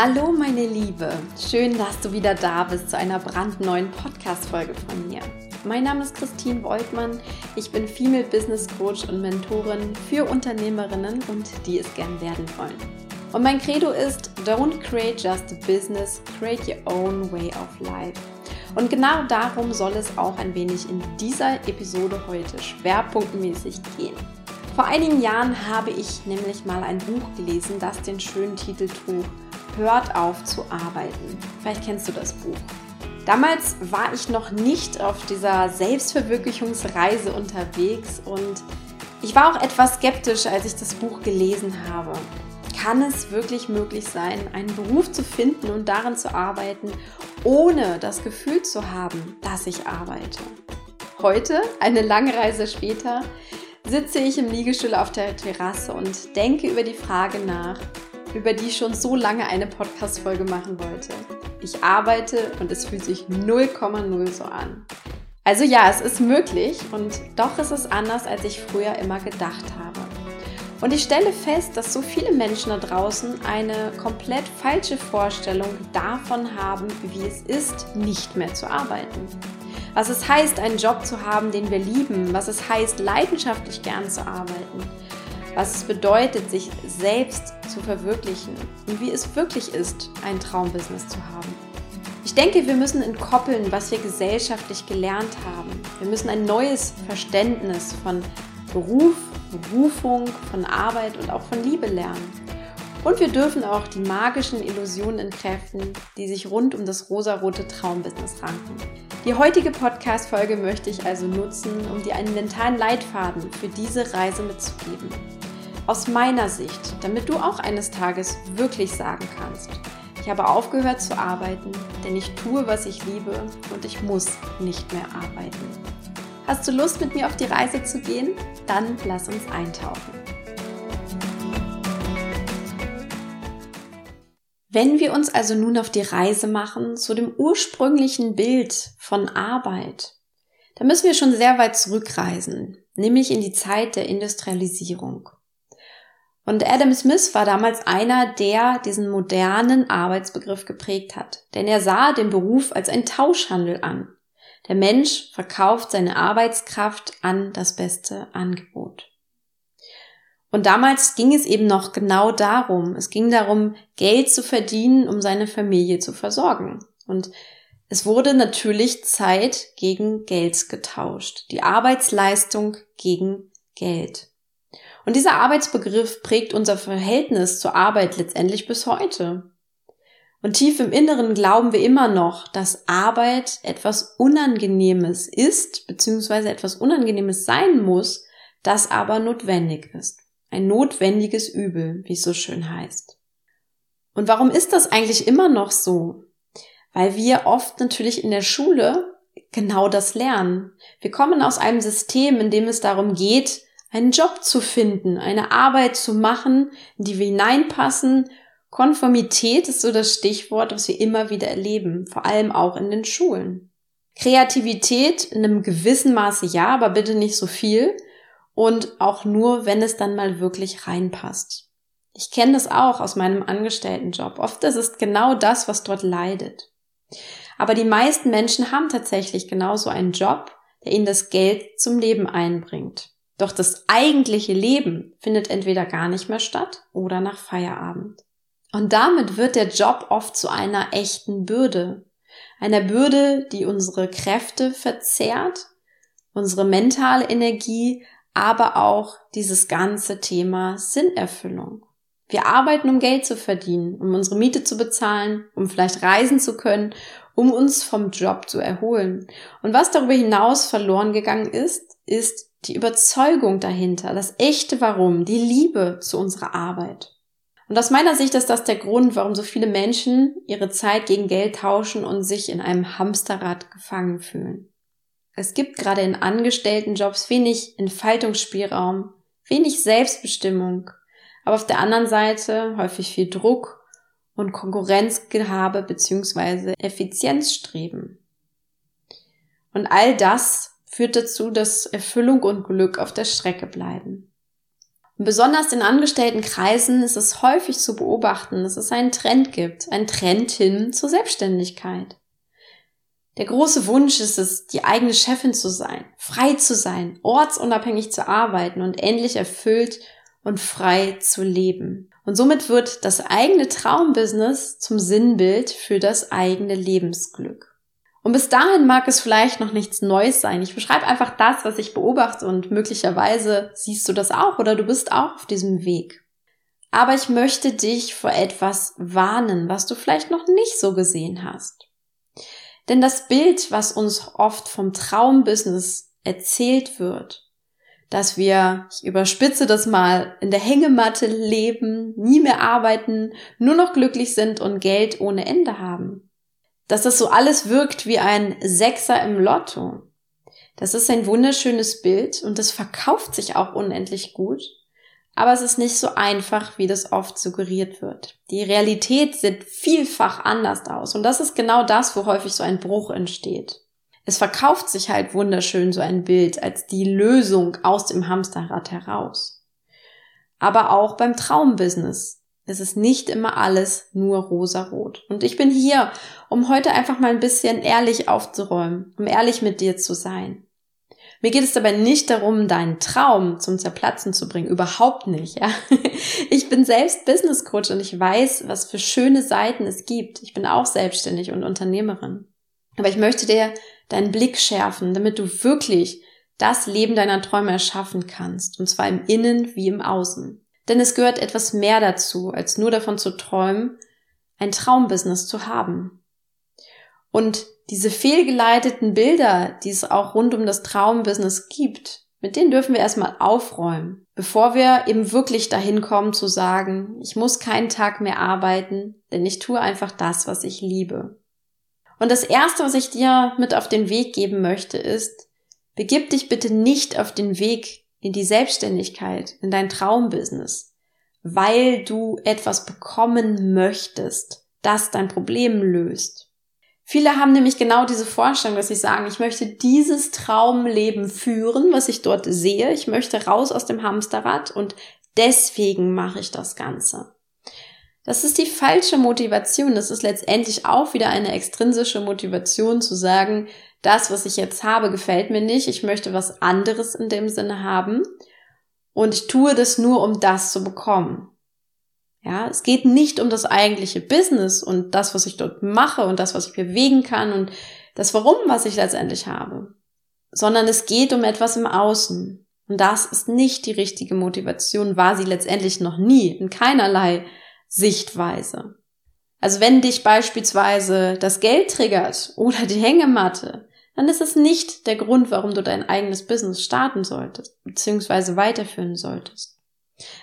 Hallo meine Liebe, schön, dass du wieder da bist zu einer brandneuen Podcast-Folge von mir. Mein Name ist Christine Woltmann, ich bin Female Business Coach und Mentorin für Unternehmerinnen und die es gern werden wollen. Und mein Credo ist, don't create just a business, create your own way of life. Und genau darum soll es auch ein wenig in dieser Episode heute schwerpunktmäßig gehen. Vor einigen Jahren habe ich nämlich mal ein Buch gelesen, das den schönen Titel trug Hört auf zu arbeiten. Vielleicht kennst du das Buch. Damals war ich noch nicht auf dieser Selbstverwirklichungsreise unterwegs und ich war auch etwas skeptisch, als ich das Buch gelesen habe. Kann es wirklich möglich sein, einen Beruf zu finden und darin zu arbeiten, ohne das Gefühl zu haben, dass ich arbeite? Heute, eine lange Reise später, sitze ich im Liegestuhl auf der Terrasse und denke über die Frage nach, über die ich schon so lange eine Podcast-Folge machen wollte. Ich arbeite und es fühlt sich 0,0 so an. Also ja, es ist möglich und doch ist es anders, als ich früher immer gedacht habe. Und ich stelle fest, dass so viele Menschen da draußen eine komplett falsche Vorstellung davon haben, wie es ist, nicht mehr zu arbeiten. Was es heißt, einen Job zu haben, den wir lieben, was es heißt, leidenschaftlich gern zu arbeiten was es bedeutet, sich selbst zu verwirklichen und wie es wirklich ist, ein Traumbusiness zu haben. Ich denke, wir müssen entkoppeln, was wir gesellschaftlich gelernt haben. Wir müssen ein neues Verständnis von Beruf, Berufung, von Arbeit und auch von Liebe lernen. Und wir dürfen auch die magischen Illusionen entkräften, die sich rund um das rosarote Traumbusiness ranken. Die heutige Podcast-Folge möchte ich also nutzen, um dir einen mentalen Leitfaden für diese Reise mitzugeben aus meiner Sicht, damit du auch eines Tages wirklich sagen kannst, ich habe aufgehört zu arbeiten, denn ich tue, was ich liebe und ich muss nicht mehr arbeiten. Hast du Lust, mit mir auf die Reise zu gehen? Dann lass uns eintauchen. Wenn wir uns also nun auf die Reise machen zu dem ursprünglichen Bild von Arbeit, dann müssen wir schon sehr weit zurückreisen, nämlich in die Zeit der Industrialisierung. Und Adam Smith war damals einer, der diesen modernen Arbeitsbegriff geprägt hat. Denn er sah den Beruf als ein Tauschhandel an. Der Mensch verkauft seine Arbeitskraft an das beste Angebot. Und damals ging es eben noch genau darum. Es ging darum, Geld zu verdienen, um seine Familie zu versorgen. Und es wurde natürlich Zeit gegen Geld getauscht. Die Arbeitsleistung gegen Geld. Und dieser Arbeitsbegriff prägt unser Verhältnis zur Arbeit letztendlich bis heute. Und tief im Inneren glauben wir immer noch, dass Arbeit etwas Unangenehmes ist, beziehungsweise etwas Unangenehmes sein muss, das aber notwendig ist. Ein notwendiges Übel, wie es so schön heißt. Und warum ist das eigentlich immer noch so? Weil wir oft natürlich in der Schule genau das lernen. Wir kommen aus einem System, in dem es darum geht, einen Job zu finden, eine Arbeit zu machen, in die wir hineinpassen. Konformität ist so das Stichwort, was wir immer wieder erleben, vor allem auch in den Schulen. Kreativität in einem gewissen Maße ja, aber bitte nicht so viel und auch nur, wenn es dann mal wirklich reinpasst. Ich kenne das auch aus meinem Angestelltenjob. Oft ist es genau das, was dort leidet. Aber die meisten Menschen haben tatsächlich genauso einen Job, der ihnen das Geld zum Leben einbringt. Doch das eigentliche Leben findet entweder gar nicht mehr statt oder nach Feierabend. Und damit wird der Job oft zu einer echten Bürde. Einer Bürde, die unsere Kräfte verzehrt, unsere mentale Energie, aber auch dieses ganze Thema Sinnerfüllung. Wir arbeiten, um Geld zu verdienen, um unsere Miete zu bezahlen, um vielleicht reisen zu können, um uns vom Job zu erholen. Und was darüber hinaus verloren gegangen ist, ist die Überzeugung dahinter, das echte Warum, die Liebe zu unserer Arbeit. Und aus meiner Sicht ist das der Grund, warum so viele Menschen ihre Zeit gegen Geld tauschen und sich in einem Hamsterrad gefangen fühlen. Es gibt gerade in Angestelltenjobs wenig Entfaltungsspielraum, wenig Selbstbestimmung, aber auf der anderen Seite häufig viel Druck und Konkurrenzgehabe bzw. Effizienzstreben. Und all das führt dazu, dass Erfüllung und Glück auf der Strecke bleiben. Besonders in Angestelltenkreisen ist es häufig zu beobachten, dass es einen Trend gibt, einen Trend hin zur Selbstständigkeit. Der große Wunsch ist es, die eigene Chefin zu sein, frei zu sein, ortsunabhängig zu arbeiten und endlich erfüllt und frei zu leben. Und somit wird das eigene Traumbusiness zum Sinnbild für das eigene Lebensglück. Und bis dahin mag es vielleicht noch nichts Neues sein. Ich beschreibe einfach das, was ich beobachte und möglicherweise siehst du das auch oder du bist auch auf diesem Weg. Aber ich möchte dich vor etwas warnen, was du vielleicht noch nicht so gesehen hast. Denn das Bild, was uns oft vom Traumbusiness erzählt wird, dass wir, ich überspitze das mal, in der Hängematte leben, nie mehr arbeiten, nur noch glücklich sind und Geld ohne Ende haben. Dass das so alles wirkt wie ein Sechser im Lotto. Das ist ein wunderschönes Bild und das verkauft sich auch unendlich gut aber es ist nicht so einfach, wie das oft suggeriert wird. Die Realität sieht vielfach anders aus und das ist genau das, wo häufig so ein Bruch entsteht. Es verkauft sich halt wunderschön so ein Bild als die Lösung aus dem Hamsterrad heraus. Aber auch beim Traumbusiness ist es nicht immer alles nur rosarot. Und ich bin hier, um heute einfach mal ein bisschen ehrlich aufzuräumen, um ehrlich mit dir zu sein. Mir geht es dabei nicht darum, deinen Traum zum Zerplatzen zu bringen. Überhaupt nicht, ja. Ich bin selbst Business Coach und ich weiß, was für schöne Seiten es gibt. Ich bin auch selbstständig und Unternehmerin. Aber ich möchte dir deinen Blick schärfen, damit du wirklich das Leben deiner Träume erschaffen kannst. Und zwar im Innen wie im Außen. Denn es gehört etwas mehr dazu, als nur davon zu träumen, ein Traumbusiness zu haben. Und diese fehlgeleiteten Bilder, die es auch rund um das Traumbusiness gibt, mit denen dürfen wir erstmal aufräumen, bevor wir eben wirklich dahin kommen zu sagen, ich muss keinen Tag mehr arbeiten, denn ich tue einfach das, was ich liebe. Und das Erste, was ich dir mit auf den Weg geben möchte, ist, begib dich bitte nicht auf den Weg in die Selbstständigkeit, in dein Traumbusiness, weil du etwas bekommen möchtest, das dein Problem löst. Viele haben nämlich genau diese Vorstellung, dass sie sagen, ich möchte dieses Traumleben führen, was ich dort sehe. Ich möchte raus aus dem Hamsterrad und deswegen mache ich das Ganze. Das ist die falsche Motivation. Das ist letztendlich auch wieder eine extrinsische Motivation zu sagen, das, was ich jetzt habe, gefällt mir nicht. Ich möchte was anderes in dem Sinne haben. Und ich tue das nur, um das zu bekommen. Ja, es geht nicht um das eigentliche Business und das, was ich dort mache und das, was ich bewegen kann und das Warum, was ich letztendlich habe, sondern es geht um etwas im Außen. Und das ist nicht die richtige Motivation, war sie letztendlich noch nie, in keinerlei Sichtweise. Also wenn dich beispielsweise das Geld triggert oder die Hängematte, dann ist es nicht der Grund, warum du dein eigenes Business starten solltest, beziehungsweise weiterführen solltest.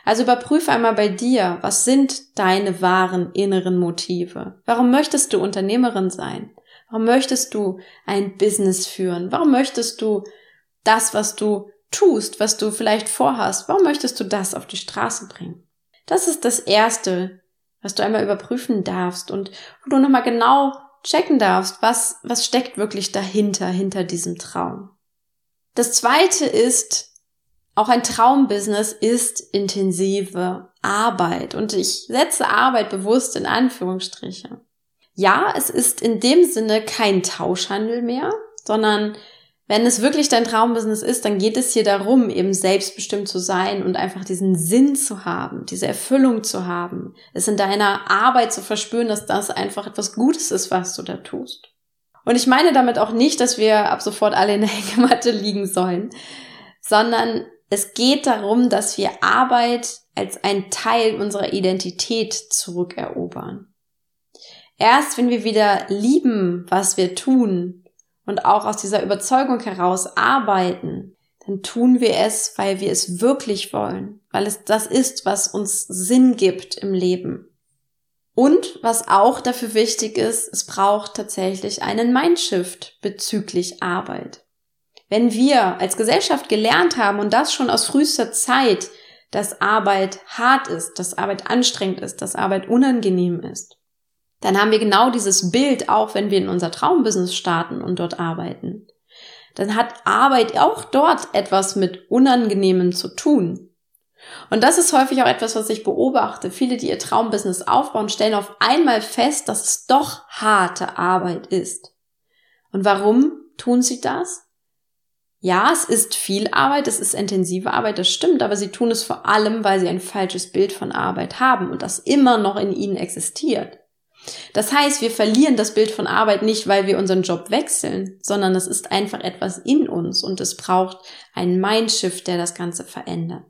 Also überprüfe einmal bei dir, was sind deine wahren inneren Motive? Warum möchtest du Unternehmerin sein? Warum möchtest du ein Business führen? Warum möchtest du das, was du tust, was du vielleicht vorhast, warum möchtest du das auf die Straße bringen? Das ist das Erste, was du einmal überprüfen darfst und wo du nochmal genau checken darfst, was, was steckt wirklich dahinter, hinter diesem Traum. Das Zweite ist, auch ein Traumbusiness ist intensive Arbeit und ich setze Arbeit bewusst in Anführungsstriche. Ja, es ist in dem Sinne kein Tauschhandel mehr, sondern wenn es wirklich dein Traumbusiness ist, dann geht es hier darum, eben selbstbestimmt zu sein und einfach diesen Sinn zu haben, diese Erfüllung zu haben, es in deiner Arbeit zu verspüren, dass das einfach etwas Gutes ist, was du da tust. Und ich meine damit auch nicht, dass wir ab sofort alle in der Hängematte liegen sollen, sondern es geht darum, dass wir Arbeit als ein Teil unserer Identität zurückerobern. Erst wenn wir wieder lieben, was wir tun und auch aus dieser Überzeugung heraus arbeiten, dann tun wir es, weil wir es wirklich wollen, weil es das ist, was uns Sinn gibt im Leben. Und was auch dafür wichtig ist, es braucht tatsächlich einen Mindshift bezüglich Arbeit. Wenn wir als Gesellschaft gelernt haben und das schon aus frühester Zeit, dass Arbeit hart ist, dass Arbeit anstrengend ist, dass Arbeit unangenehm ist, dann haben wir genau dieses Bild auch, wenn wir in unser Traumbusiness starten und dort arbeiten. Dann hat Arbeit auch dort etwas mit Unangenehmem zu tun. Und das ist häufig auch etwas, was ich beobachte. Viele, die ihr Traumbusiness aufbauen, stellen auf einmal fest, dass es doch harte Arbeit ist. Und warum tun sie das? Ja, es ist viel Arbeit, es ist intensive Arbeit, das stimmt, aber sie tun es vor allem, weil sie ein falsches Bild von Arbeit haben und das immer noch in ihnen existiert. Das heißt, wir verlieren das Bild von Arbeit nicht, weil wir unseren Job wechseln, sondern es ist einfach etwas in uns und es braucht einen Mindshift, der das Ganze verändert.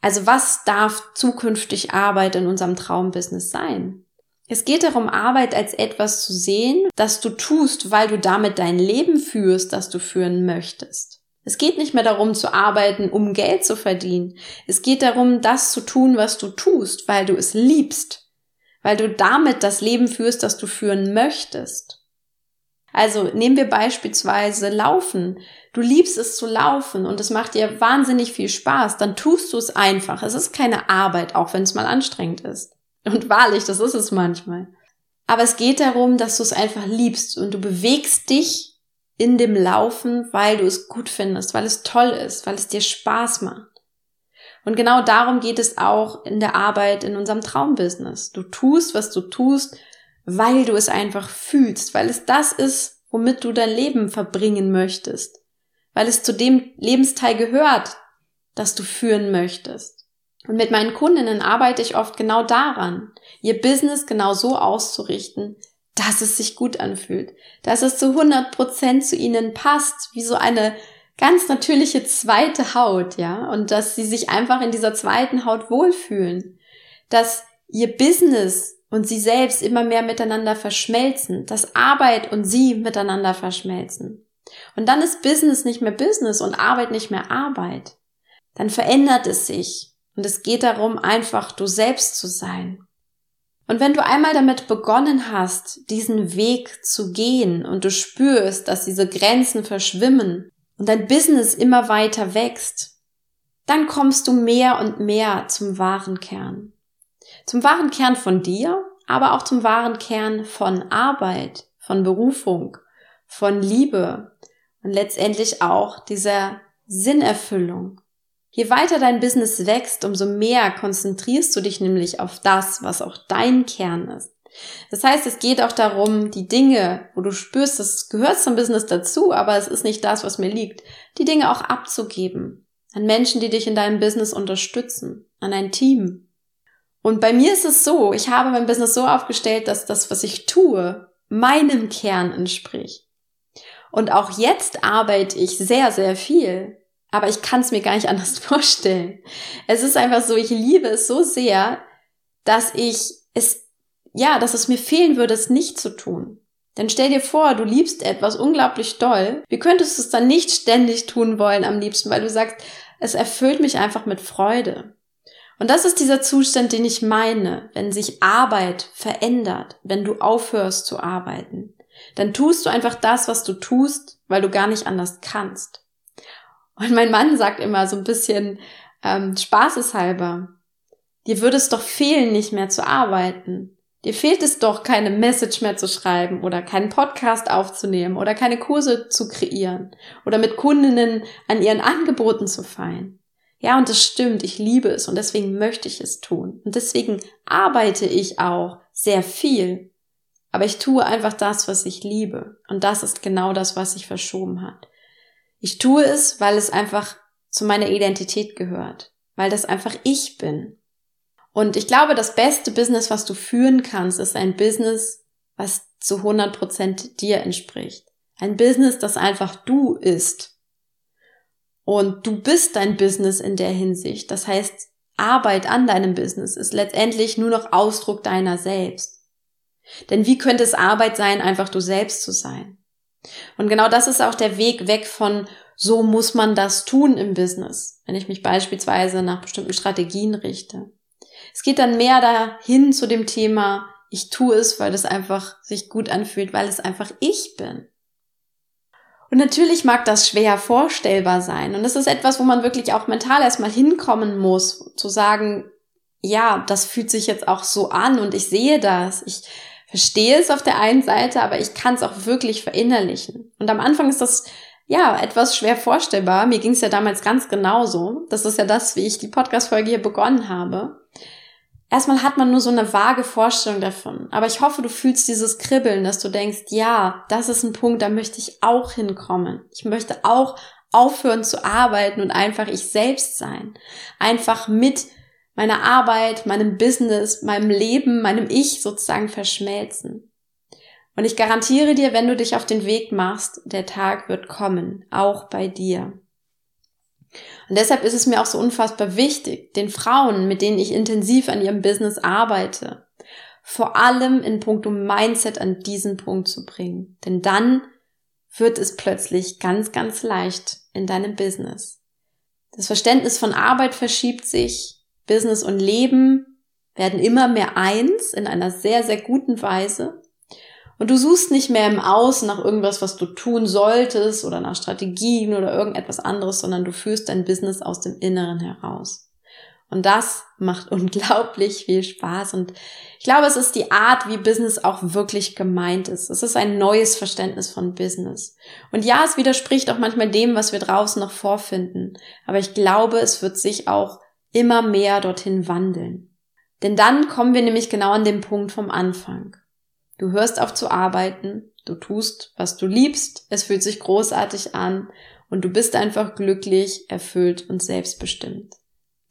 Also was darf zukünftig Arbeit in unserem Traumbusiness sein? Es geht darum, Arbeit als etwas zu sehen, das du tust, weil du damit dein Leben führst, das du führen möchtest. Es geht nicht mehr darum zu arbeiten, um Geld zu verdienen. Es geht darum, das zu tun, was du tust, weil du es liebst, weil du damit das Leben führst, das du führen möchtest. Also nehmen wir beispielsweise Laufen. Du liebst es zu laufen und es macht dir wahnsinnig viel Spaß, dann tust du es einfach. Es ist keine Arbeit, auch wenn es mal anstrengend ist. Und wahrlich, das ist es manchmal. Aber es geht darum, dass du es einfach liebst und du bewegst dich in dem Laufen, weil du es gut findest, weil es toll ist, weil es dir Spaß macht. Und genau darum geht es auch in der Arbeit in unserem Traumbusiness. Du tust, was du tust, weil du es einfach fühlst, weil es das ist, womit du dein Leben verbringen möchtest, weil es zu dem Lebensteil gehört, das du führen möchtest. Und mit meinen Kundinnen arbeite ich oft genau daran, ihr Business genau so auszurichten, dass es sich gut anfühlt, dass es zu 100 Prozent zu ihnen passt, wie so eine ganz natürliche zweite Haut, ja, und dass sie sich einfach in dieser zweiten Haut wohlfühlen, dass ihr Business und sie selbst immer mehr miteinander verschmelzen, dass Arbeit und sie miteinander verschmelzen. Und dann ist Business nicht mehr Business und Arbeit nicht mehr Arbeit. Dann verändert es sich und es geht darum, einfach du selbst zu sein. Und wenn du einmal damit begonnen hast, diesen Weg zu gehen und du spürst, dass diese Grenzen verschwimmen und dein Business immer weiter wächst, dann kommst du mehr und mehr zum wahren Kern. Zum wahren Kern von dir, aber auch zum wahren Kern von Arbeit, von Berufung, von Liebe und letztendlich auch dieser Sinnerfüllung. Je weiter dein Business wächst, umso mehr konzentrierst du dich nämlich auf das, was auch dein Kern ist. Das heißt, es geht auch darum, die Dinge, wo du spürst, das gehört zum Business dazu, aber es ist nicht das, was mir liegt, die Dinge auch abzugeben. An Menschen, die dich in deinem Business unterstützen, an ein Team. Und bei mir ist es so, ich habe mein Business so aufgestellt, dass das, was ich tue, meinem Kern entspricht. Und auch jetzt arbeite ich sehr, sehr viel aber ich kann es mir gar nicht anders vorstellen. Es ist einfach so, ich liebe es so sehr, dass ich es, ja, dass es mir fehlen würde, es nicht zu tun. Denn stell dir vor, du liebst etwas unglaublich doll. Wie könntest du es dann nicht ständig tun wollen am liebsten, weil du sagst, es erfüllt mich einfach mit Freude. Und das ist dieser Zustand, den ich meine, wenn sich Arbeit verändert, wenn du aufhörst zu arbeiten. Dann tust du einfach das, was du tust, weil du gar nicht anders kannst. Und mein Mann sagt immer so ein bisschen ähm, spaßeshalber, dir würde es doch fehlen, nicht mehr zu arbeiten. Dir fehlt es doch, keine Message mehr zu schreiben oder keinen Podcast aufzunehmen oder keine Kurse zu kreieren oder mit Kundinnen an ihren Angeboten zu feilen. Ja, und das stimmt, ich liebe es und deswegen möchte ich es tun. Und deswegen arbeite ich auch sehr viel. Aber ich tue einfach das, was ich liebe. Und das ist genau das, was sich verschoben hat. Ich tue es, weil es einfach zu meiner Identität gehört, weil das einfach ich bin. Und ich glaube, das beste Business, was du führen kannst, ist ein Business, was zu 100% dir entspricht. Ein Business, das einfach du ist. Und du bist dein Business in der Hinsicht. Das heißt, Arbeit an deinem Business ist letztendlich nur noch Ausdruck deiner selbst. Denn wie könnte es Arbeit sein, einfach du selbst zu sein? Und genau das ist auch der Weg weg von so muss man das tun im Business, wenn ich mich beispielsweise nach bestimmten Strategien richte. Es geht dann mehr dahin zu dem Thema, ich tue es, weil es einfach sich gut anfühlt, weil es einfach ich bin. Und natürlich mag das schwer vorstellbar sein. Und es ist etwas, wo man wirklich auch mental erstmal hinkommen muss, zu sagen, ja, das fühlt sich jetzt auch so an und ich sehe das. Ich verstehe es auf der einen Seite, aber ich kann es auch wirklich verinnerlichen. Und am Anfang ist das ja, etwas schwer vorstellbar. Mir ging es ja damals ganz genauso. Das ist ja das, wie ich die Podcast-Folge hier begonnen habe. Erstmal hat man nur so eine vage Vorstellung davon. Aber ich hoffe, du fühlst dieses Kribbeln, dass du denkst, ja, das ist ein Punkt, da möchte ich auch hinkommen. Ich möchte auch aufhören zu arbeiten und einfach ich selbst sein. Einfach mit meiner Arbeit, meinem Business, meinem Leben, meinem Ich sozusagen verschmelzen. Und ich garantiere dir, wenn du dich auf den Weg machst, der Tag wird kommen, auch bei dir. Und deshalb ist es mir auch so unfassbar wichtig, den Frauen, mit denen ich intensiv an ihrem Business arbeite, vor allem in puncto Mindset an diesen Punkt zu bringen. Denn dann wird es plötzlich ganz, ganz leicht in deinem Business. Das Verständnis von Arbeit verschiebt sich, Business und Leben werden immer mehr eins in einer sehr, sehr guten Weise. Und du suchst nicht mehr im Außen nach irgendwas, was du tun solltest oder nach Strategien oder irgendetwas anderes, sondern du führst dein Business aus dem Inneren heraus. Und das macht unglaublich viel Spaß. Und ich glaube, es ist die Art, wie Business auch wirklich gemeint ist. Es ist ein neues Verständnis von Business. Und ja, es widerspricht auch manchmal dem, was wir draußen noch vorfinden. Aber ich glaube, es wird sich auch immer mehr dorthin wandeln. Denn dann kommen wir nämlich genau an den Punkt vom Anfang. Du hörst auf zu arbeiten, du tust, was du liebst, es fühlt sich großartig an und du bist einfach glücklich, erfüllt und selbstbestimmt.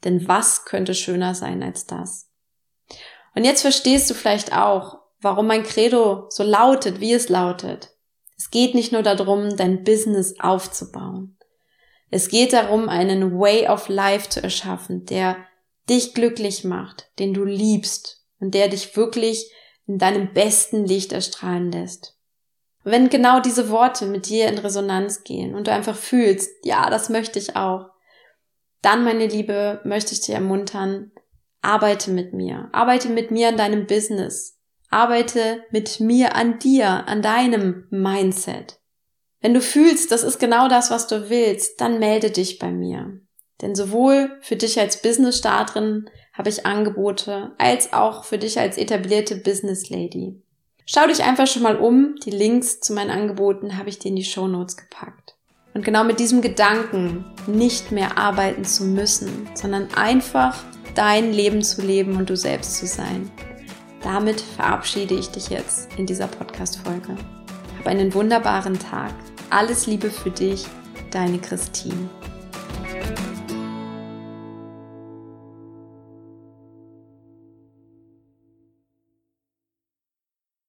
Denn was könnte schöner sein als das? Und jetzt verstehst du vielleicht auch, warum mein Credo so lautet, wie es lautet. Es geht nicht nur darum, dein Business aufzubauen. Es geht darum, einen Way of Life zu erschaffen, der dich glücklich macht, den du liebst und der dich wirklich in deinem besten Licht erstrahlen lässt. wenn genau diese Worte mit dir in Resonanz gehen und du einfach fühlst, ja, das möchte ich auch, dann, meine Liebe, möchte ich dir ermuntern, arbeite mit mir, arbeite mit mir an deinem Business, arbeite mit mir an dir, an deinem Mindset. Wenn du fühlst, das ist genau das, was du willst, dann melde dich bei mir. Denn sowohl für dich als Business-Starterin habe ich Angebote, als auch für dich als etablierte Business Lady. Schau dich einfach schon mal um. Die Links zu meinen Angeboten habe ich dir in die Show Notes gepackt. Und genau mit diesem Gedanken, nicht mehr arbeiten zu müssen, sondern einfach dein Leben zu leben und du selbst zu sein. Damit verabschiede ich dich jetzt in dieser Podcast-Folge. Hab einen wunderbaren Tag. Alles Liebe für dich, deine Christine.